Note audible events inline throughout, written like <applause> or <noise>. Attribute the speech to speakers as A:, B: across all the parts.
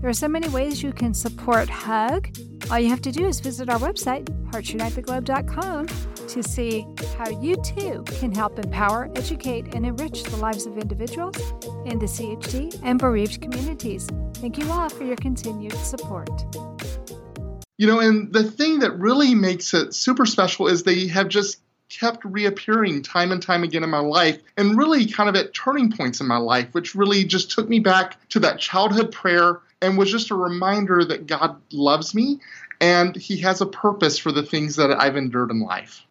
A: There are so many ways you can support HUG. All you have to do is visit our website, heartsunitetheglobe.com, to see how you too can help empower, educate, and enrich the lives of individuals in the CHD and bereaved communities. Thank you all for your continued support.
B: You know, and the thing that really makes it super special is they have just kept reappearing time and time again in my life and really kind of at turning points in my life, which really just took me back to that childhood prayer and was just a reminder that God loves me and He has a purpose for the things that I've endured in life.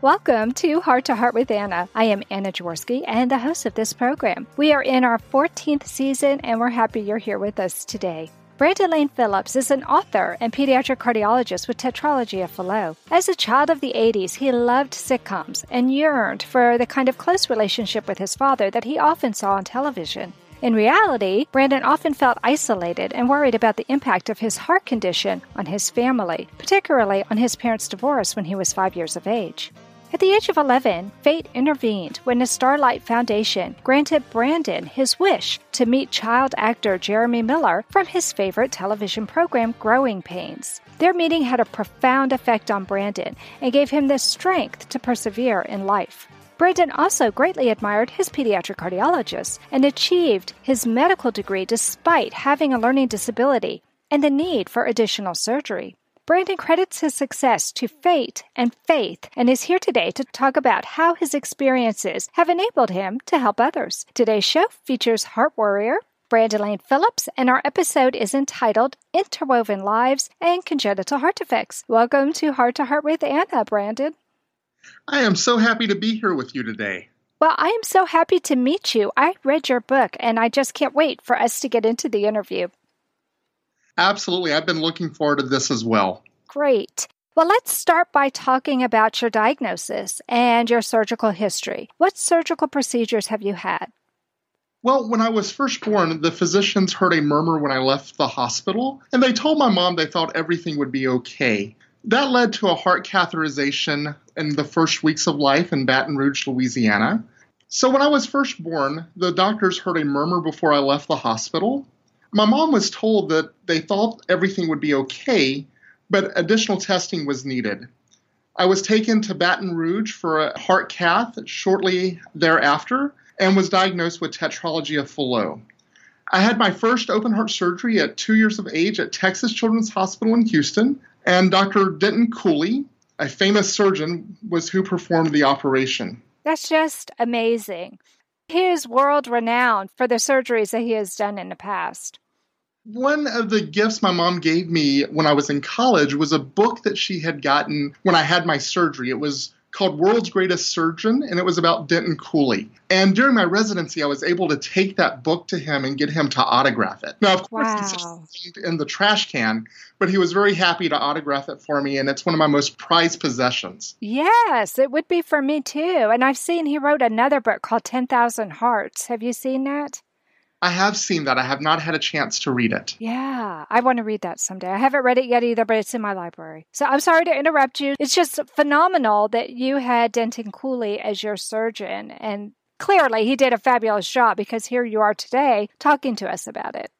A: Welcome to Heart to Heart with Anna. I am Anna Jaworski and the host of this program. We are in our 14th season and we're happy you're here with us today. Brandon Lane Phillips is an author and pediatric cardiologist with Tetralogy of Fallot. As a child of the 80s, he loved sitcoms and yearned for the kind of close relationship with his father that he often saw on television. In reality, Brandon often felt isolated and worried about the impact of his heart condition on his family, particularly on his parents' divorce when he was five years of age. At the age of 11, fate intervened when the Starlight Foundation granted Brandon his wish to meet child actor Jeremy Miller from his favorite television program, Growing Pains. Their meeting had a profound effect on Brandon and gave him the strength to persevere in life. Brandon also greatly admired his pediatric cardiologist and achieved his medical degree despite having a learning disability and the need for additional surgery. Brandon credits his success to fate and faith and is here today to talk about how his experiences have enabled him to help others. Today's show features Heart Warrior, Brandon Lane Phillips, and our episode is entitled Interwoven Lives and Congenital Heart Defects. Welcome to Heart to Heart with Anna, Brandon.
B: I am so happy to be here with you today.
A: Well, I am so happy to meet you. I read your book and I just can't wait for us to get into the interview.
B: Absolutely. I've been looking forward to this as well.
A: Great. Well, let's start by talking about your diagnosis and your surgical history. What surgical procedures have you had?
B: Well, when I was first born, the physicians heard a murmur when I left the hospital, and they told my mom they thought everything would be okay. That led to a heart catheterization in the first weeks of life in Baton Rouge, Louisiana. So, when I was first born, the doctors heard a murmur before I left the hospital, my mom was told that they thought everything would be okay, but additional testing was needed. I was taken to Baton Rouge for a heart cath shortly thereafter and was diagnosed with tetralogy of Fallot. I had my first open heart surgery at two years of age at Texas Children's Hospital in Houston, and Dr. Denton Cooley, a famous surgeon, was who performed the operation.
A: That's just amazing. He is world renowned for the surgeries that he has done in the past.
B: One of the gifts my mom gave me when I was in college was a book that she had gotten when I had my surgery. It was called World's Greatest Surgeon, and it was about Denton Cooley. And during my residency, I was able to take that book to him and get him to autograph it. Now, of course,
A: wow.
B: it's in the trash can, but he was very happy to autograph it for me, and it's one of my most prized possessions.
A: Yes, it would be for me too. And I've seen he wrote another book called 10,000 Hearts. Have you seen that?
B: I have seen that. I have not had a chance to read it.
A: Yeah, I want to read that someday. I haven't read it yet either, but it's in my library. So I'm sorry to interrupt you. It's just phenomenal that you had Denton Cooley as your surgeon. And clearly he did a fabulous job because here you are today talking to us about it.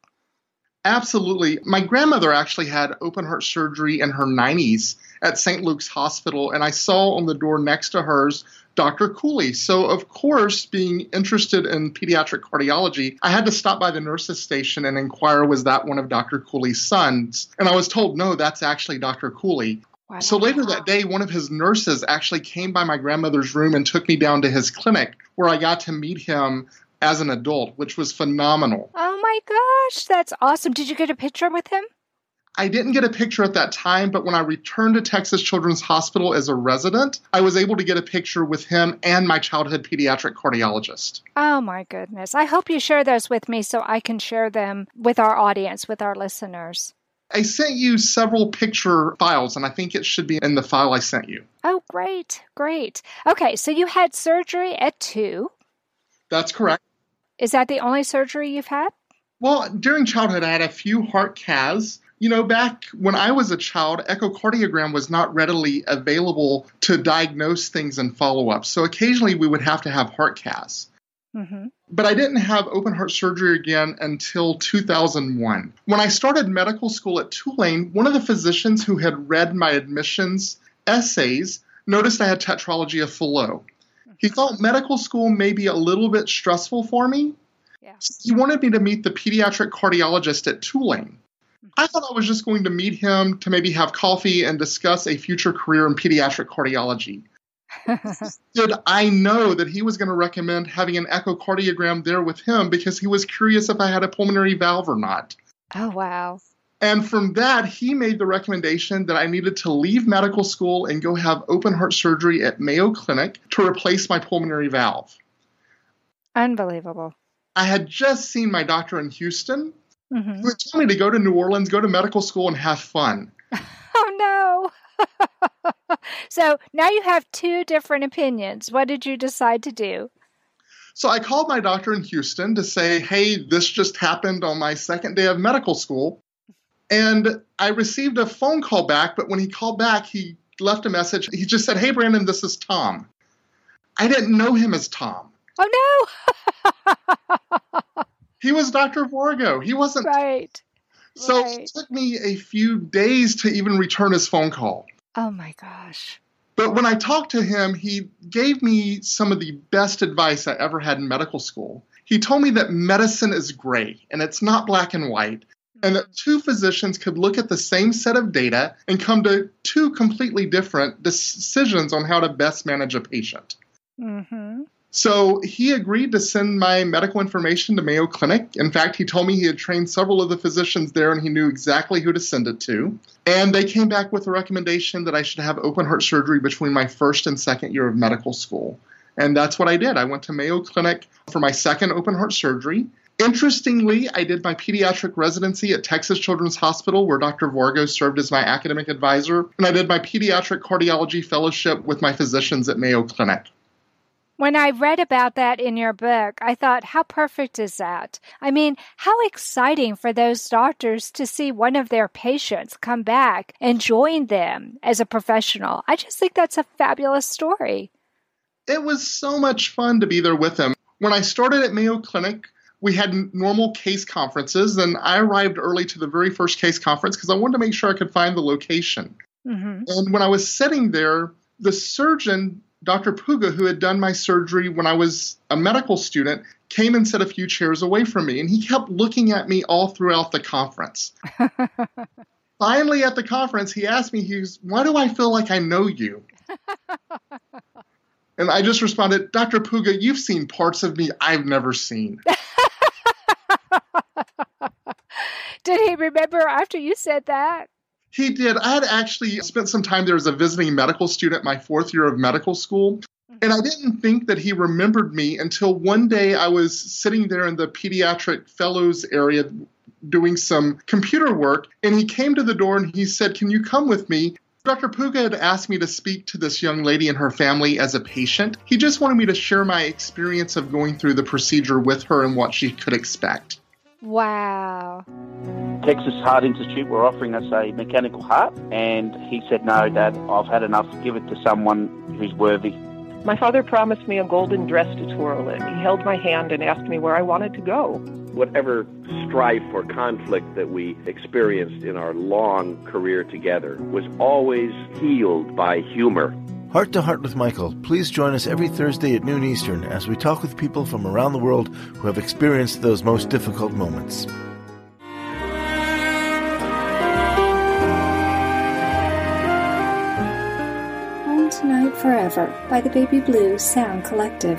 B: Absolutely. My grandmother actually had open heart surgery in her 90s at St. Luke's Hospital, and I saw on the door next to hers Dr. Cooley. So, of course, being interested in pediatric cardiology, I had to stop by the nurse's station and inquire was that one of Dr. Cooley's sons? And I was told, no, that's actually Dr. Cooley. Wow. So later that day, one of his nurses actually came by my grandmother's room and took me down to his clinic where I got to meet him as an adult, which was phenomenal.
A: Oh my gosh, that's awesome. Did you get a picture with him?
B: I didn't get a picture at that time, but when I returned to Texas Children's Hospital as a resident, I was able to get a picture with him and my childhood pediatric cardiologist.
A: Oh my goodness. I hope you share those with me so I can share them with our audience, with our listeners.
B: I sent you several picture files, and I think it should be in the file I sent you.
A: Oh, great, great. Okay, so you had surgery at two.
B: That's correct.
A: Is that the only surgery you've had?
B: Well, during childhood, I had a few heart caths. You know, back when I was a child, echocardiogram was not readily available to diagnose things and follow up. So occasionally we would have to have heart caths. Mm-hmm. But I didn't have open heart surgery again until 2001. When I started medical school at Tulane, one of the physicians who had read my admissions essays noticed I had tetralogy of Fallot. He thought medical school may be a little bit stressful for me. Yeah. So he wanted me to meet the pediatric cardiologist at Tulane. Mm-hmm. I thought I was just going to meet him to maybe have coffee and discuss a future career in pediatric cardiology. <laughs> Did I know that he was going to recommend having an echocardiogram there with him because he was curious if I had a pulmonary valve or not?
A: Oh, wow.
B: And from that, he made the recommendation that I needed to leave medical school and go have open heart surgery at Mayo Clinic to replace my pulmonary valve.
A: Unbelievable.
B: I had just seen my doctor in Houston mm-hmm. who had told me to go to New Orleans, go to medical school, and have fun. <laughs>
A: Oh, no. <laughs> so now you have two different opinions. What did you decide to do?
B: So I called my doctor in Houston to say, hey, this just happened on my second day of medical school. And I received a phone call back, but when he called back, he left a message. He just said, Hey, Brandon, this is Tom. I didn't know him as Tom.
A: Oh,
B: no. <laughs> he was Dr. Vargo. He wasn't.
A: Right.
B: So
A: right.
B: it took me a few days to even return his phone call.
A: Oh, my gosh.
B: But when I talked to him, he gave me some of the best advice I ever had in medical school. He told me that medicine is gray and it's not black and white, and that two physicians could look at the same set of data and come to two completely different decisions on how to best manage a patient. Mm-hmm. So he agreed to send my medical information to Mayo Clinic. In fact, he told me he had trained several of the physicians there and he knew exactly who to send it to. And they came back with a recommendation that I should have open heart surgery between my first and second year of medical school. And that's what I did. I went to Mayo Clinic for my second open heart surgery. Interestingly, I did my pediatric residency at Texas Children's Hospital, where Dr. Vargo served as my academic advisor, and I did my pediatric cardiology fellowship with my physicians at Mayo Clinic.
A: When I read about that in your book, I thought, how perfect is that? I mean, how exciting for those doctors to see one of their patients come back and join them as a professional. I just think that's a fabulous story.
B: It was so much fun to be there with them. When I started at Mayo Clinic, we had normal case conferences, and I arrived early to the very first case conference because I wanted to make sure I could find the location. Mm-hmm. And when I was sitting there, the surgeon, Dr. Puga, who had done my surgery when I was a medical student, came and sat a few chairs away from me, and he kept looking at me all throughout the conference. <laughs> Finally, at the conference, he asked me, "He's why do I feel like I know you?" <laughs> and I just responded, "Dr. Puga, you've seen parts of me I've never seen." <laughs>
A: did he remember after you said that?
B: He did. I had actually spent some time there as a visiting medical student my fourth year of medical school. Mm-hmm. And I didn't think that he remembered me until one day I was sitting there in the pediatric fellows area doing some computer work. And he came to the door and he said, Can you come with me? Dr. Puga had asked me to speak to this young lady and her family as a patient. He just wanted me to share my experience of going through the procedure with her and what she could expect.
A: Wow.
C: Texas Heart Institute were offering us a mechanical heart, and he said, No, Dad, I've had enough. Give it to someone who's worthy.
D: My father promised me a golden dress to twirl in. He held my hand and asked me where I wanted to go.
E: Whatever strife or conflict that we experienced in our long career together was always healed by humor.
F: Heart to Heart with Michael. Please join us every Thursday at noon Eastern as we talk with people from around the world who have experienced those most difficult moments.
G: Home Tonight Forever by the Baby Blue Sound Collective.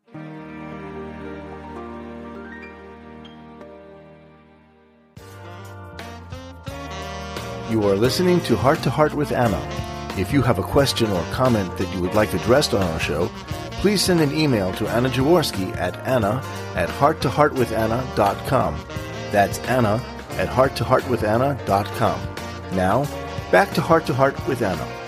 F: You are listening to Heart to Heart with Anna. If you have a question or comment that you would like addressed on our show, please send an email to Anna Jaworski at anna at hearttoheartwithanna.com. That's Anna at hearttoheartwithanna.com. Now, back to Heart to Heart with Anna.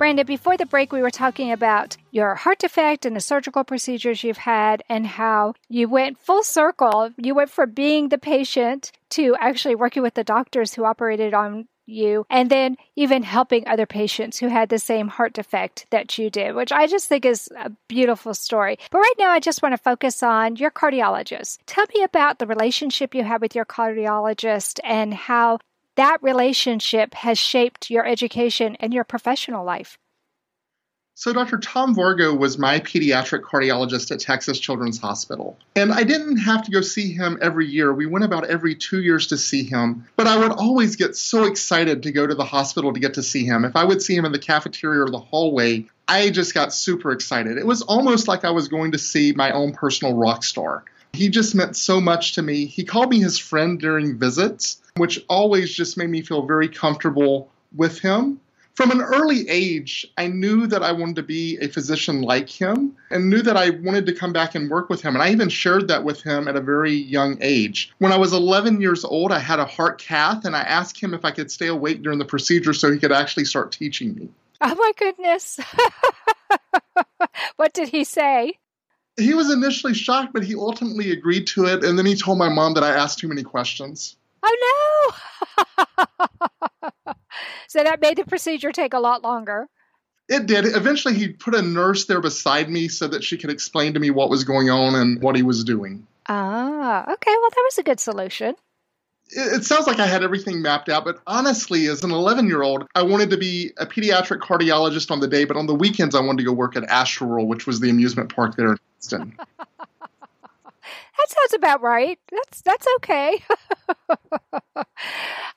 A: Brandon, before the break, we were talking about your heart defect and the surgical procedures you've had and how you went full circle. You went from being the patient to actually working with the doctors who operated on you and then even helping other patients who had the same heart defect that you did, which I just think is a beautiful story. But right now, I just want to focus on your cardiologist. Tell me about the relationship you had with your cardiologist and how that relationship has shaped your education and your professional life.
B: So, Dr. Tom Vargo was my pediatric cardiologist at Texas Children's Hospital. And I didn't have to go see him every year. We went about every two years to see him. But I would always get so excited to go to the hospital to get to see him. If I would see him in the cafeteria or the hallway, I just got super excited. It was almost like I was going to see my own personal rock star. He just meant so much to me. He called me his friend during visits, which always just made me feel very comfortable with him. From an early age, I knew that I wanted to be a physician like him and knew that I wanted to come back and work with him. And I even shared that with him at a very young age. When I was 11 years old, I had a heart cath and I asked him if I could stay awake during the procedure so he could actually start teaching me.
A: Oh my goodness. <laughs> what did he say?
B: He was initially shocked, but he ultimately agreed to it. And then he told my mom that I asked too many questions.
A: Oh no! <laughs> so that made the procedure take a lot longer.
B: It did. Eventually, he put a nurse there beside me so that she could explain to me what was going on and what he was doing.
A: Ah, okay. Well, that was a good solution.
B: It, it sounds like I had everything mapped out, but honestly, as an 11 year old, I wanted to be a pediatric cardiologist on the day, but on the weekends, I wanted to go work at Astroworld, which was the amusement park there in Houston. <laughs>
A: that sounds about right. That's that's okay. <laughs>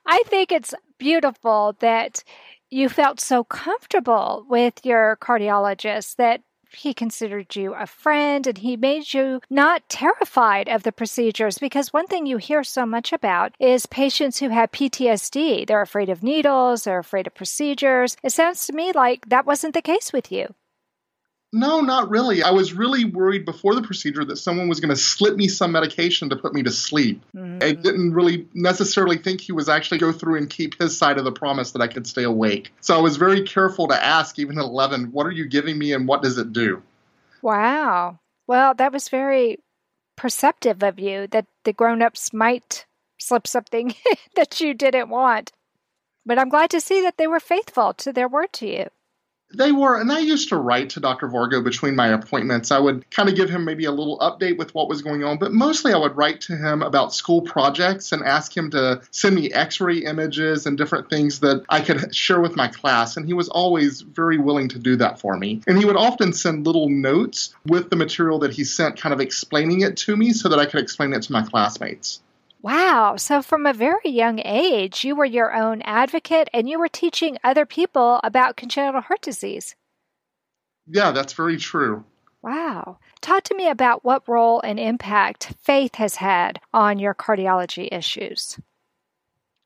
A: I think it's beautiful that you felt so comfortable with your cardiologist that he considered you a friend and he made you not terrified of the procedures because one thing you hear so much about is patients who have PTSD. They're afraid of needles, they're afraid of procedures. It sounds to me like that wasn't the case with you.
B: No, not really. I was really worried before the procedure that someone was going to slip me some medication to put me to sleep. Mm-hmm. I didn't really necessarily think he was actually go through and keep his side of the promise that I could stay awake. So I was very careful to ask, even at 11, what are you giving me and what does it do?
A: Wow. Well, that was very perceptive of you that the grown ups might slip something <laughs> that you didn't want. But I'm glad to see that they were faithful to their word to you.
B: They were, and I used to write to Dr. Vargo between my appointments. I would kind of give him maybe a little update with what was going on, but mostly I would write to him about school projects and ask him to send me x ray images and different things that I could share with my class. And he was always very willing to do that for me. And he would often send little notes with the material that he sent, kind of explaining it to me so that I could explain it to my classmates.
A: Wow. So, from a very young age, you were your own advocate and you were teaching other people about congenital heart disease.
B: Yeah, that's very true.
A: Wow. Talk to me about what role and impact faith has had on your cardiology issues.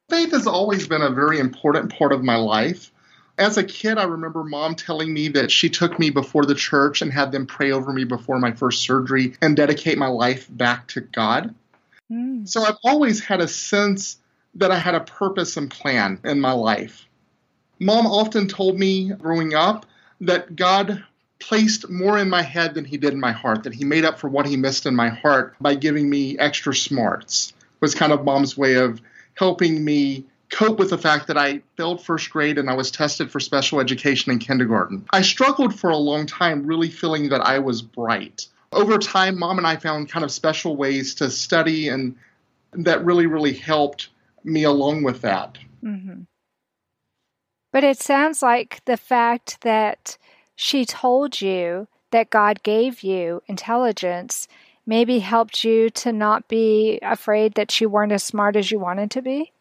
B: Faith has always been a very important part of my life. As a kid, I remember mom telling me that she took me before the church and had them pray over me before my first surgery and dedicate my life back to God. Mm. So I've always had a sense that I had a purpose and plan in my life. Mom often told me growing up that God placed more in my head than he did in my heart, that he made up for what he missed in my heart by giving me extra smarts. Was kind of mom's way of helping me cope with the fact that I failed first grade and I was tested for special education in kindergarten. I struggled for a long time really feeling that I was bright over time, mom and I found kind of special ways to study, and that really, really helped me along with that.
A: Mm-hmm. But it sounds like the fact that she told you that God gave you intelligence maybe helped you to not be afraid that you weren't as smart as you wanted to be.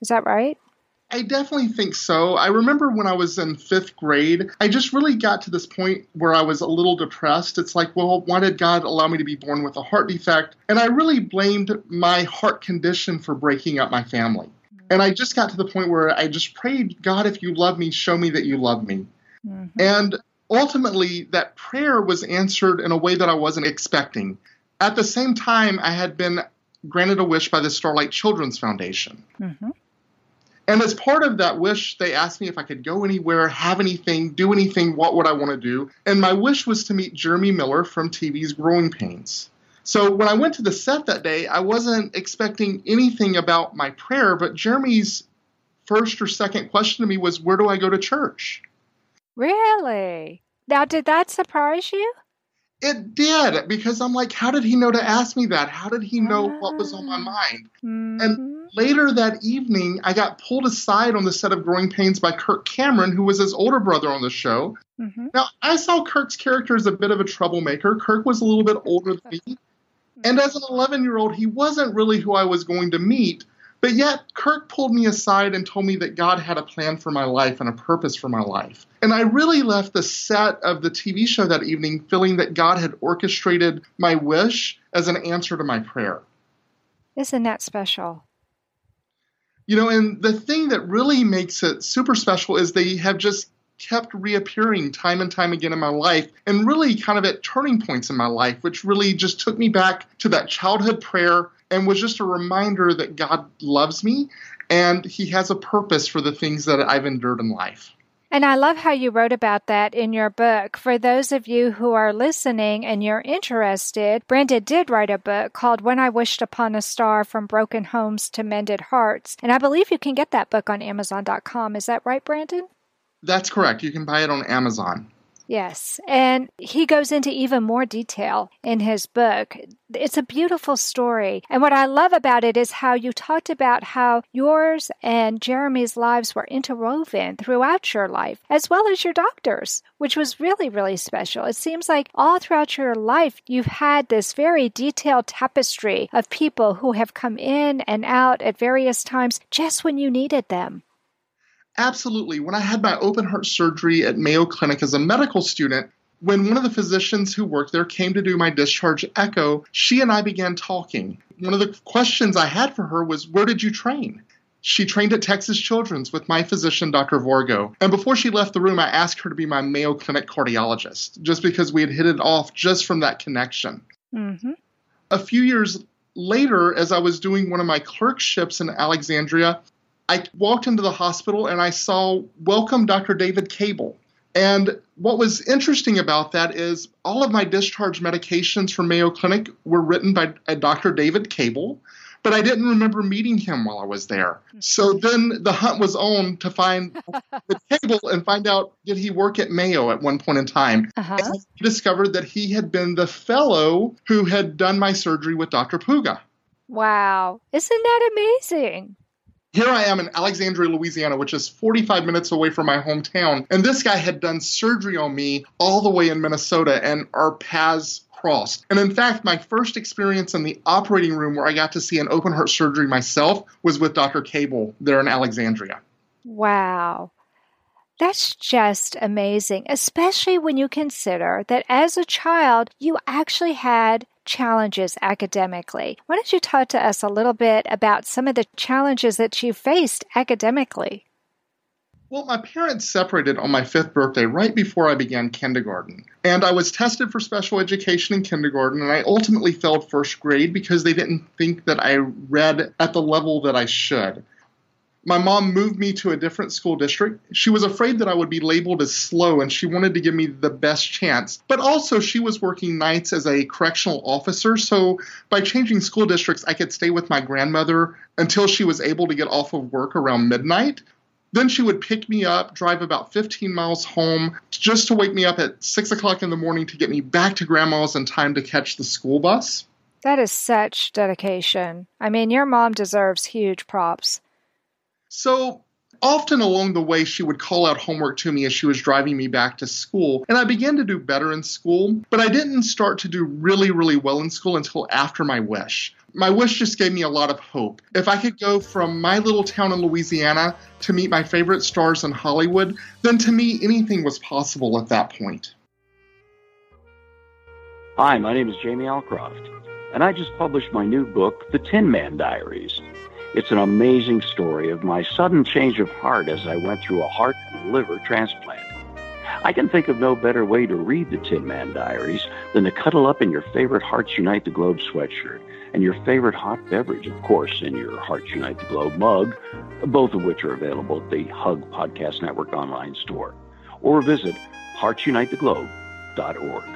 A: Is that right?
B: I definitely think so. I remember when I was in fifth grade, I just really got to this point where I was a little depressed. It's like, well, why did God allow me to be born with a heart defect? And I really blamed my heart condition for breaking up my family. And I just got to the point where I just prayed, God, if you love me, show me that you love me. Mm-hmm. And ultimately, that prayer was answered in a way that I wasn't expecting. At the same time, I had been granted a wish by the Starlight Children's Foundation. Mm-hmm. And as part of that wish, they asked me if I could go anywhere, have anything, do anything, what would I want to do? And my wish was to meet Jeremy Miller from TV's Growing Pains. So when I went to the set that day, I wasn't expecting anything about my prayer, but Jeremy's first or second question to me was, Where do I go to church?
A: Really? Now, did that surprise you?
B: It did because I'm like, how did he know to ask me that? How did he know what was on my mind? Mm-hmm. And later that evening, I got pulled aside on the set of Growing Pains by Kirk Cameron, who was his older brother on the show. Mm-hmm. Now, I saw Kirk's character as a bit of a troublemaker. Kirk was a little bit older than me. <laughs> And as an 11 year old, he wasn't really who I was going to meet. But yet, Kirk pulled me aside and told me that God had a plan for my life and a purpose for my life. And I really left the set of the TV show that evening feeling that God had orchestrated my wish as an answer to my prayer.
A: Isn't that special?
B: You know, and the thing that really makes it super special is they have just kept reappearing time and time again in my life and really kind of at turning points in my life, which really just took me back to that childhood prayer and was just a reminder that God loves me and He has a purpose for the things that I've endured in life.
A: And I love how you wrote about that in your book. For those of you who are listening and you're interested, Brandon did write a book called When I Wished Upon a Star From Broken Homes to Mended Hearts. And I believe you can get that book on Amazon.com. Is that right, Brandon?
B: That's correct. You can buy it on Amazon.
A: Yes. And he goes into even more detail in his book. It's a beautiful story. And what I love about it is how you talked about how yours and Jeremy's lives were interwoven throughout your life, as well as your doctor's, which was really, really special. It seems like all throughout your life, you've had this very detailed tapestry of people who have come in and out at various times just when you needed them.
B: Absolutely. When I had my open heart surgery at Mayo Clinic as a medical student, when one of the physicians who worked there came to do my discharge echo, she and I began talking. One of the questions I had for her was, Where did you train? She trained at Texas Children's with my physician, Dr. Vargo. And before she left the room, I asked her to be my Mayo Clinic cardiologist, just because we had hit it off just from that connection. Mm-hmm. A few years later, as I was doing one of my clerkships in Alexandria, I walked into the hospital and I saw Welcome Dr. David Cable. And what was interesting about that is all of my discharge medications from Mayo Clinic were written by Dr. David Cable, but I didn't remember meeting him while I was there. So then the hunt was on to find <laughs> the Cable and find out did he work at Mayo at one point in time. Uh-huh. And I discovered that he had been the fellow who had done my surgery with Dr. Puga.
A: Wow. Isn't that amazing?
B: Here I am in Alexandria, Louisiana, which is 45 minutes away from my hometown. And this guy had done surgery on me all the way in Minnesota, and our paths crossed. And in fact, my first experience in the operating room where I got to see an open heart surgery myself was with Dr. Cable there in Alexandria.
A: Wow. That's just amazing, especially when you consider that as a child, you actually had challenges academically. Why don't you talk to us a little bit about some of the challenges that you faced academically?
B: Well, my parents separated on my fifth birthday right before I began kindergarten. And I was tested for special education in kindergarten, and I ultimately failed first grade because they didn't think that I read at the level that I should my mom moved me to a different school district. She was afraid that I would be labeled as slow and she wanted to give me the best chance. But also, she was working nights as a correctional officer. So, by changing school districts, I could stay with my grandmother until she was able to get off of work around midnight. Then she would pick me up, drive about 15 miles home, just to wake me up at 6 o'clock in the morning to get me back to grandma's in time to catch the school bus.
A: That is such dedication. I mean, your mom deserves huge props.
B: So often along the way, she would call out homework to me as she was driving me back to school. And I began to do better in school, but I didn't start to do really, really well in school until after my wish. My wish just gave me a lot of hope. If I could go from my little town in Louisiana to meet my favorite stars in Hollywood, then to me, anything was possible at that point.
H: Hi, my name is Jamie Alcroft, and I just published my new book, The Tin Man Diaries. It's an amazing story of my sudden change of heart as I went through a heart and liver transplant. I can think of no better way to read the Tin Man Diaries than to cuddle up in your favorite Hearts Unite the Globe sweatshirt and your favorite hot beverage, of course, in your Hearts Unite the Globe mug, both of which are available at the Hug Podcast Network online store. Or visit heartsunitetheglobe.org.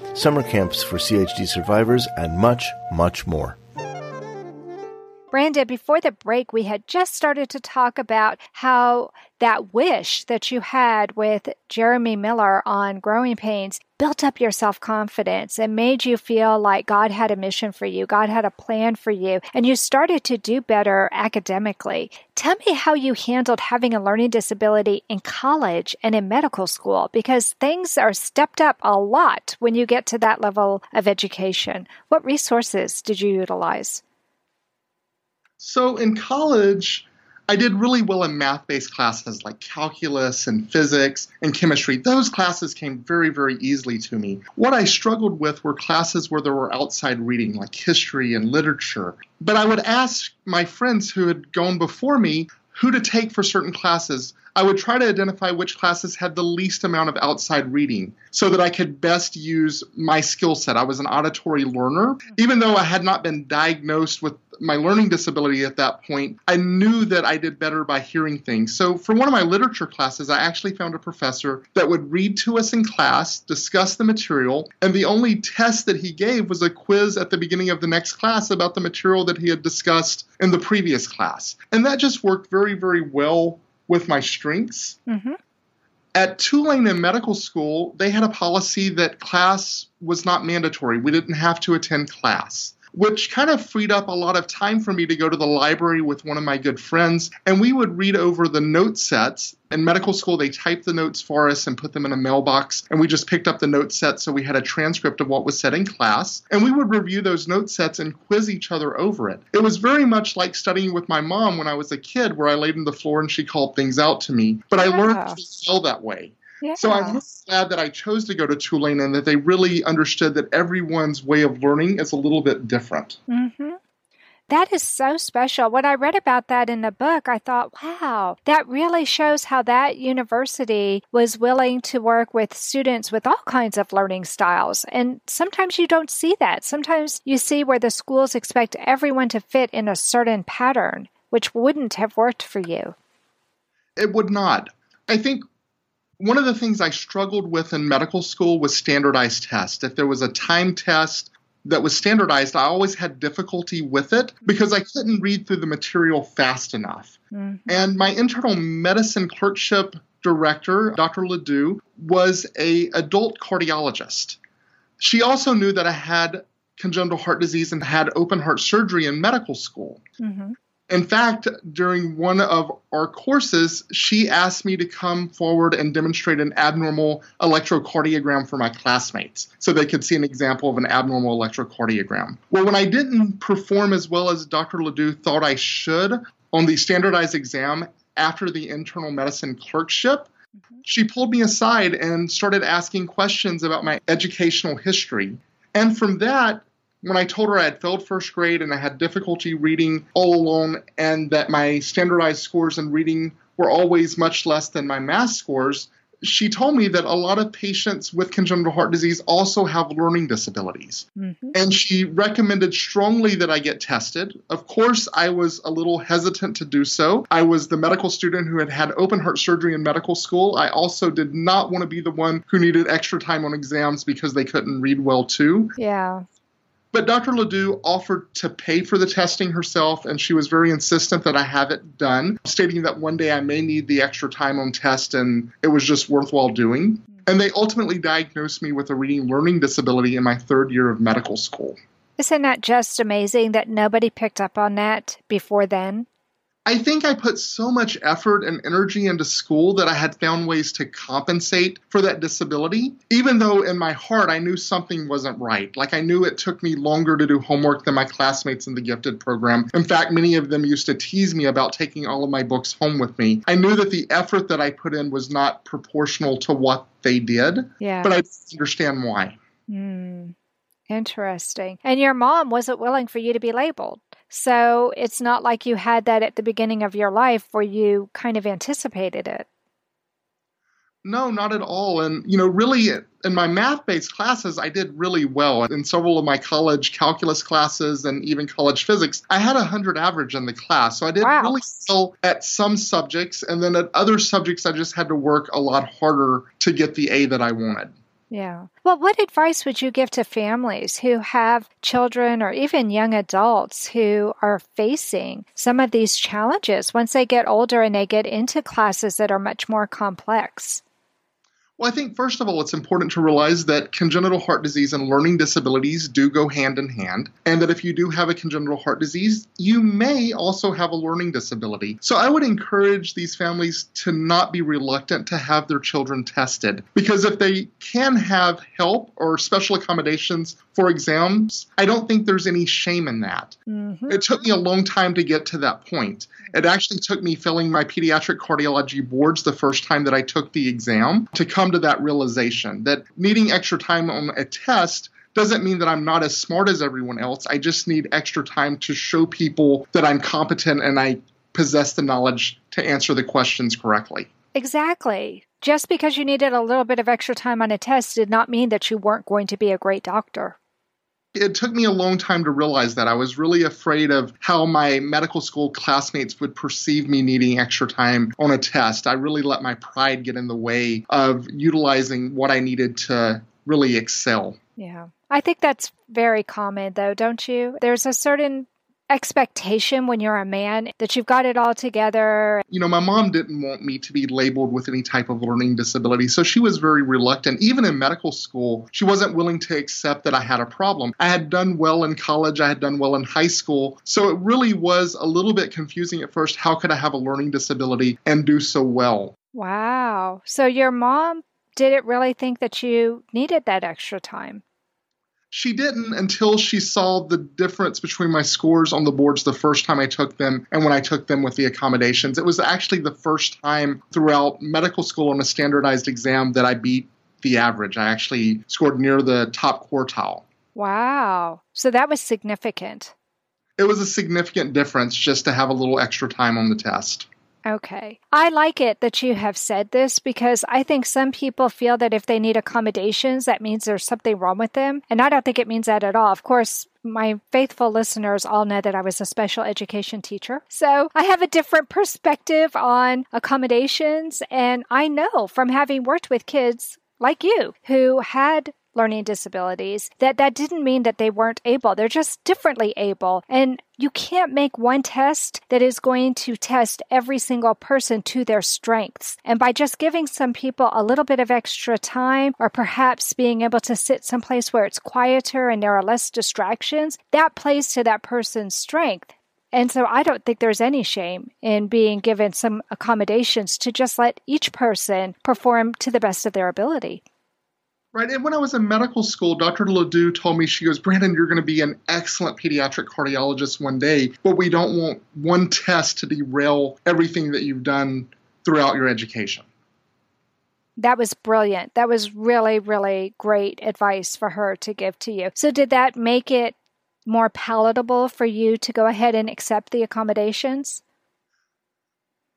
F: summer camps for CHD survivors, and much, much more.
A: Brandon, before the break, we had just started to talk about how that wish that you had with Jeremy Miller on Growing Pains built up your self confidence and made you feel like God had a mission for you, God had a plan for you, and you started to do better academically. Tell me how you handled having a learning disability in college and in medical school because things are stepped up a lot when you get to that level of education. What resources did you utilize?
B: So in college, I did really well in math based classes like calculus and physics and chemistry. Those classes came very, very easily to me. What I struggled with were classes where there were outside reading like history and literature. But I would ask my friends who had gone before me who to take for certain classes. I would try to identify which classes had the least amount of outside reading so that I could best use my skill set. I was an auditory learner. Even though I had not been diagnosed with my learning disability at that point, I knew that I did better by hearing things. So, for one of my literature classes, I actually found a professor that would read to us in class, discuss the material, and the only test that he gave was a quiz at the beginning of the next class about the material that he had discussed in the previous class. And that just worked very, very well with my strengths. Mm-hmm. At Tulane in medical school, they had a policy that class was not mandatory. We didn't have to attend class which kind of freed up a lot of time for me to go to the library with one of my good friends. And we would read over the note sets. In medical school, they typed the notes for us and put them in a mailbox. And we just picked up the note set so we had a transcript of what was said in class. And we would review those note sets and quiz each other over it. It was very much like studying with my mom when I was a kid, where I laid on the floor and she called things out to me. But I learned to spell that way. Yeah. So I'm glad that I chose to go to Tulane and that they really understood that everyone's way of learning is a little bit different.
A: Mm-hmm. That is so special. When I read about that in the book, I thought, wow, that really shows how that university was willing to work with students with all kinds of learning styles. And sometimes you don't see that. Sometimes you see where the schools expect everyone to fit in a certain pattern, which wouldn't have worked for you.
B: It would not. I think one of the things I struggled with in medical school was standardized tests. If there was a time test that was standardized, I always had difficulty with it because I couldn't read through the material fast enough. Mm-hmm. And my internal medicine clerkship director, Dr. Ledoux, was a adult cardiologist. She also knew that I had congenital heart disease and had open heart surgery in medical school. Mm-hmm. In fact, during one of our courses, she asked me to come forward and demonstrate an abnormal electrocardiogram for my classmates so they could see an example of an abnormal electrocardiogram. Well, when I didn't perform as well as Dr. Ledoux thought I should on the standardized exam after the internal medicine clerkship, mm-hmm. she pulled me aside and started asking questions about my educational history. And from that, when I told her I had failed first grade and I had difficulty reading all alone, and that my standardized scores in reading were always much less than my math scores, she told me that a lot of patients with congenital heart disease also have learning disabilities. Mm-hmm. And she recommended strongly that I get tested. Of course, I was a little hesitant to do so. I was the medical student who had had open heart surgery in medical school. I also did not want to be the one who needed extra time on exams because they couldn't read well, too.
A: Yeah.
B: But Dr. Ledoux offered to pay for the testing herself, and she was very insistent that I have it done, stating that one day I may need the extra time on test and it was just worthwhile doing. Mm-hmm. And they ultimately diagnosed me with a reading learning disability in my third year of medical school.
A: Isn't that just amazing that nobody picked up on that before then?
B: I think I put so much effort and energy into school that I had found ways to compensate for that disability, even though in my heart I knew something wasn't right. Like I knew it took me longer to do homework than my classmates in the gifted program. In fact, many of them used to tease me about taking all of my books home with me. I knew that the effort that I put in was not proportional to what they did,
A: yeah.
B: but I didn't understand why.
A: Mm, interesting. And your mom wasn't willing for you to be labeled. So it's not like you had that at the beginning of your life where you kind of anticipated it.
B: No, not at all. And, you know, really in my math based classes, I did really well. In several of my college calculus classes and even college physics, I had a 100 average in the class. So I did
A: wow.
B: really well at some subjects. And then at other subjects, I just had to work a lot harder to get the A that I wanted.
A: Yeah. Well, what advice would you give to families who have children or even young adults who are facing some of these challenges once they get older and they get into classes that are much more complex?
B: Well, I think first of all, it's important to realize that congenital heart disease and learning disabilities do go hand in hand, and that if you do have a congenital heart disease, you may also have a learning disability. So I would encourage these families to not be reluctant to have their children tested, because if they can have help or special accommodations for exams, I don't think there's any shame in that. Mm-hmm. It took me a long time to get to that point. It actually took me filling my pediatric cardiology boards the first time that I took the exam to come to that realization that needing extra time on a test doesn't mean that I'm not as smart as everyone else. I just need extra time to show people that I'm competent and I possess the knowledge to answer the questions correctly.
A: Exactly. Just because you needed a little bit of extra time on a test did not mean that you weren't going to be a great doctor.
B: It took me a long time to realize that. I was really afraid of how my medical school classmates would perceive me needing extra time on a test. I really let my pride get in the way of utilizing what I needed to really excel.
A: Yeah. I think that's very common, though, don't you? There's a certain expectation when you're a man that you've got it all together.
B: You know, my mom didn't want me to be labeled with any type of learning disability, so she was very reluctant. Even in medical school, she wasn't willing to accept that I had a problem. I had done well in college, I had done well in high school, so it really was a little bit confusing at first. How could I have a learning disability and do so well?
A: Wow. So your mom didn't really think that you needed that extra time.
B: She didn't until she saw the difference between my scores on the boards the first time I took them and when I took them with the accommodations. It was actually the first time throughout medical school on a standardized exam that I beat the average. I actually scored near the top quartile.
A: Wow. So that was significant.
B: It was a significant difference just to have a little extra time on the test.
A: Okay. I like it that you have said this because I think some people feel that if they need accommodations, that means there's something wrong with them. And I don't think it means that at all. Of course, my faithful listeners all know that I was a special education teacher. So I have a different perspective on accommodations. And I know from having worked with kids like you who had learning disabilities that that didn't mean that they weren't able. They're just differently able. And you can't make one test that is going to test every single person to their strengths. And by just giving some people a little bit of extra time or perhaps being able to sit someplace where it's quieter and there are less distractions that plays to that person's strength. And so I don't think there's any shame in being given some accommodations to just let each person perform to the best of their ability.
B: Right. And when I was in medical school, Dr. Ledoux told me, she goes, Brandon, you're going to be an excellent pediatric cardiologist one day, but we don't want one test to derail everything that you've done throughout your education.
A: That was brilliant. That was really, really great advice for her to give to you. So, did that make it more palatable for you to go ahead and accept the accommodations?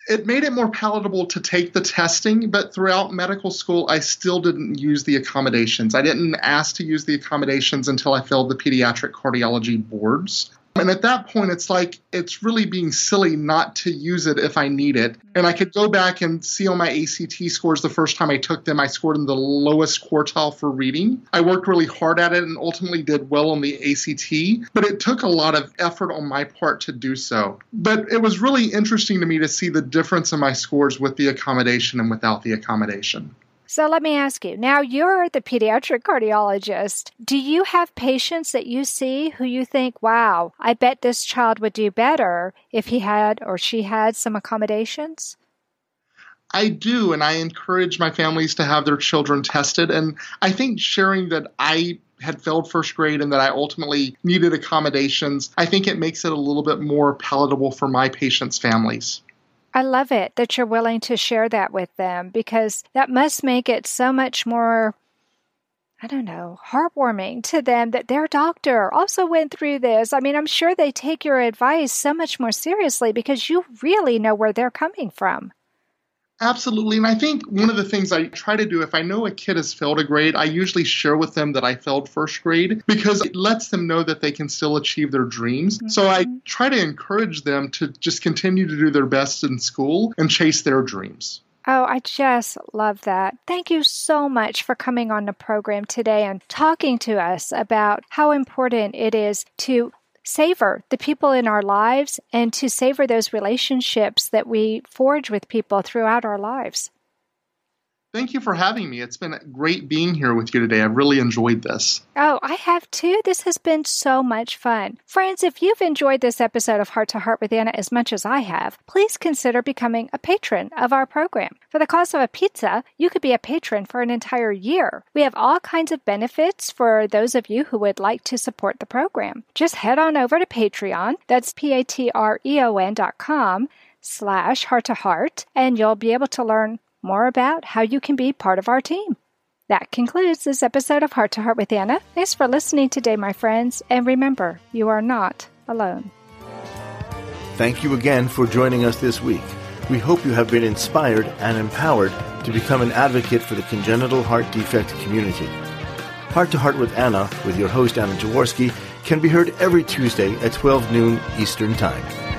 B: It made it more palatable to take the testing, but throughout medical school, I still didn't use the accommodations. I didn't ask to use the accommodations until I filled the pediatric cardiology boards. And at that point, it's like it's really being silly not to use it if I need it. And I could go back and see on my ACT scores the first time I took them, I scored in the lowest quartile for reading. I worked really hard at it and ultimately did well on the ACT, but it took a lot of effort on my part to do so. But it was really interesting to me to see the difference in my scores with the accommodation and without the accommodation.
A: So let me ask you now, you're the pediatric cardiologist. Do you have patients that you see who you think, wow, I bet this child would do better if he had or she had some accommodations?
B: I do, and I encourage my families to have their children tested. And I think sharing that I had failed first grade and that I ultimately needed accommodations, I think it makes it a little bit more palatable for my patients' families.
A: I love it that you're willing to share that with them because that must make it so much more I don't know, heartwarming to them that their doctor also went through this. I mean, I'm sure they take your advice so much more seriously because you really know where they're coming from.
B: Absolutely. And I think one of the things I try to do if I know a kid has failed a grade, I usually share with them that I failed first grade because it lets them know that they can still achieve their dreams. Mm-hmm. So I try to encourage them to just continue to do their best in school and chase their dreams.
A: Oh, I just love that. Thank you so much for coming on the program today and talking to us about how important it is to savor the people in our lives and to savor those relationships that we forge with people throughout our lives.
B: Thank you for having me. It's been great being here with you today. I've really enjoyed this.
A: Oh, I have too. This has been so much fun. Friends, if you've enjoyed this episode of Heart to Heart with Anna as much as I have, please consider becoming a patron of our program. For the cost of a pizza, you could be a patron for an entire year. We have all kinds of benefits for those of you who would like to support the program. Just head on over to Patreon. That's P-A-T-R-E-O-N dot com slash heart to heart, and you'll be able to learn more about how you can be part of our team. That concludes this episode of Heart to Heart with Anna. Thanks for listening today, my friends, and remember, you are not alone.
F: Thank you again for joining us this week. We hope you have been inspired and empowered to become an advocate for the congenital heart defect community. Heart to Heart with Anna, with your host Anna Jaworski, can be heard every Tuesday at 12 noon Eastern Time.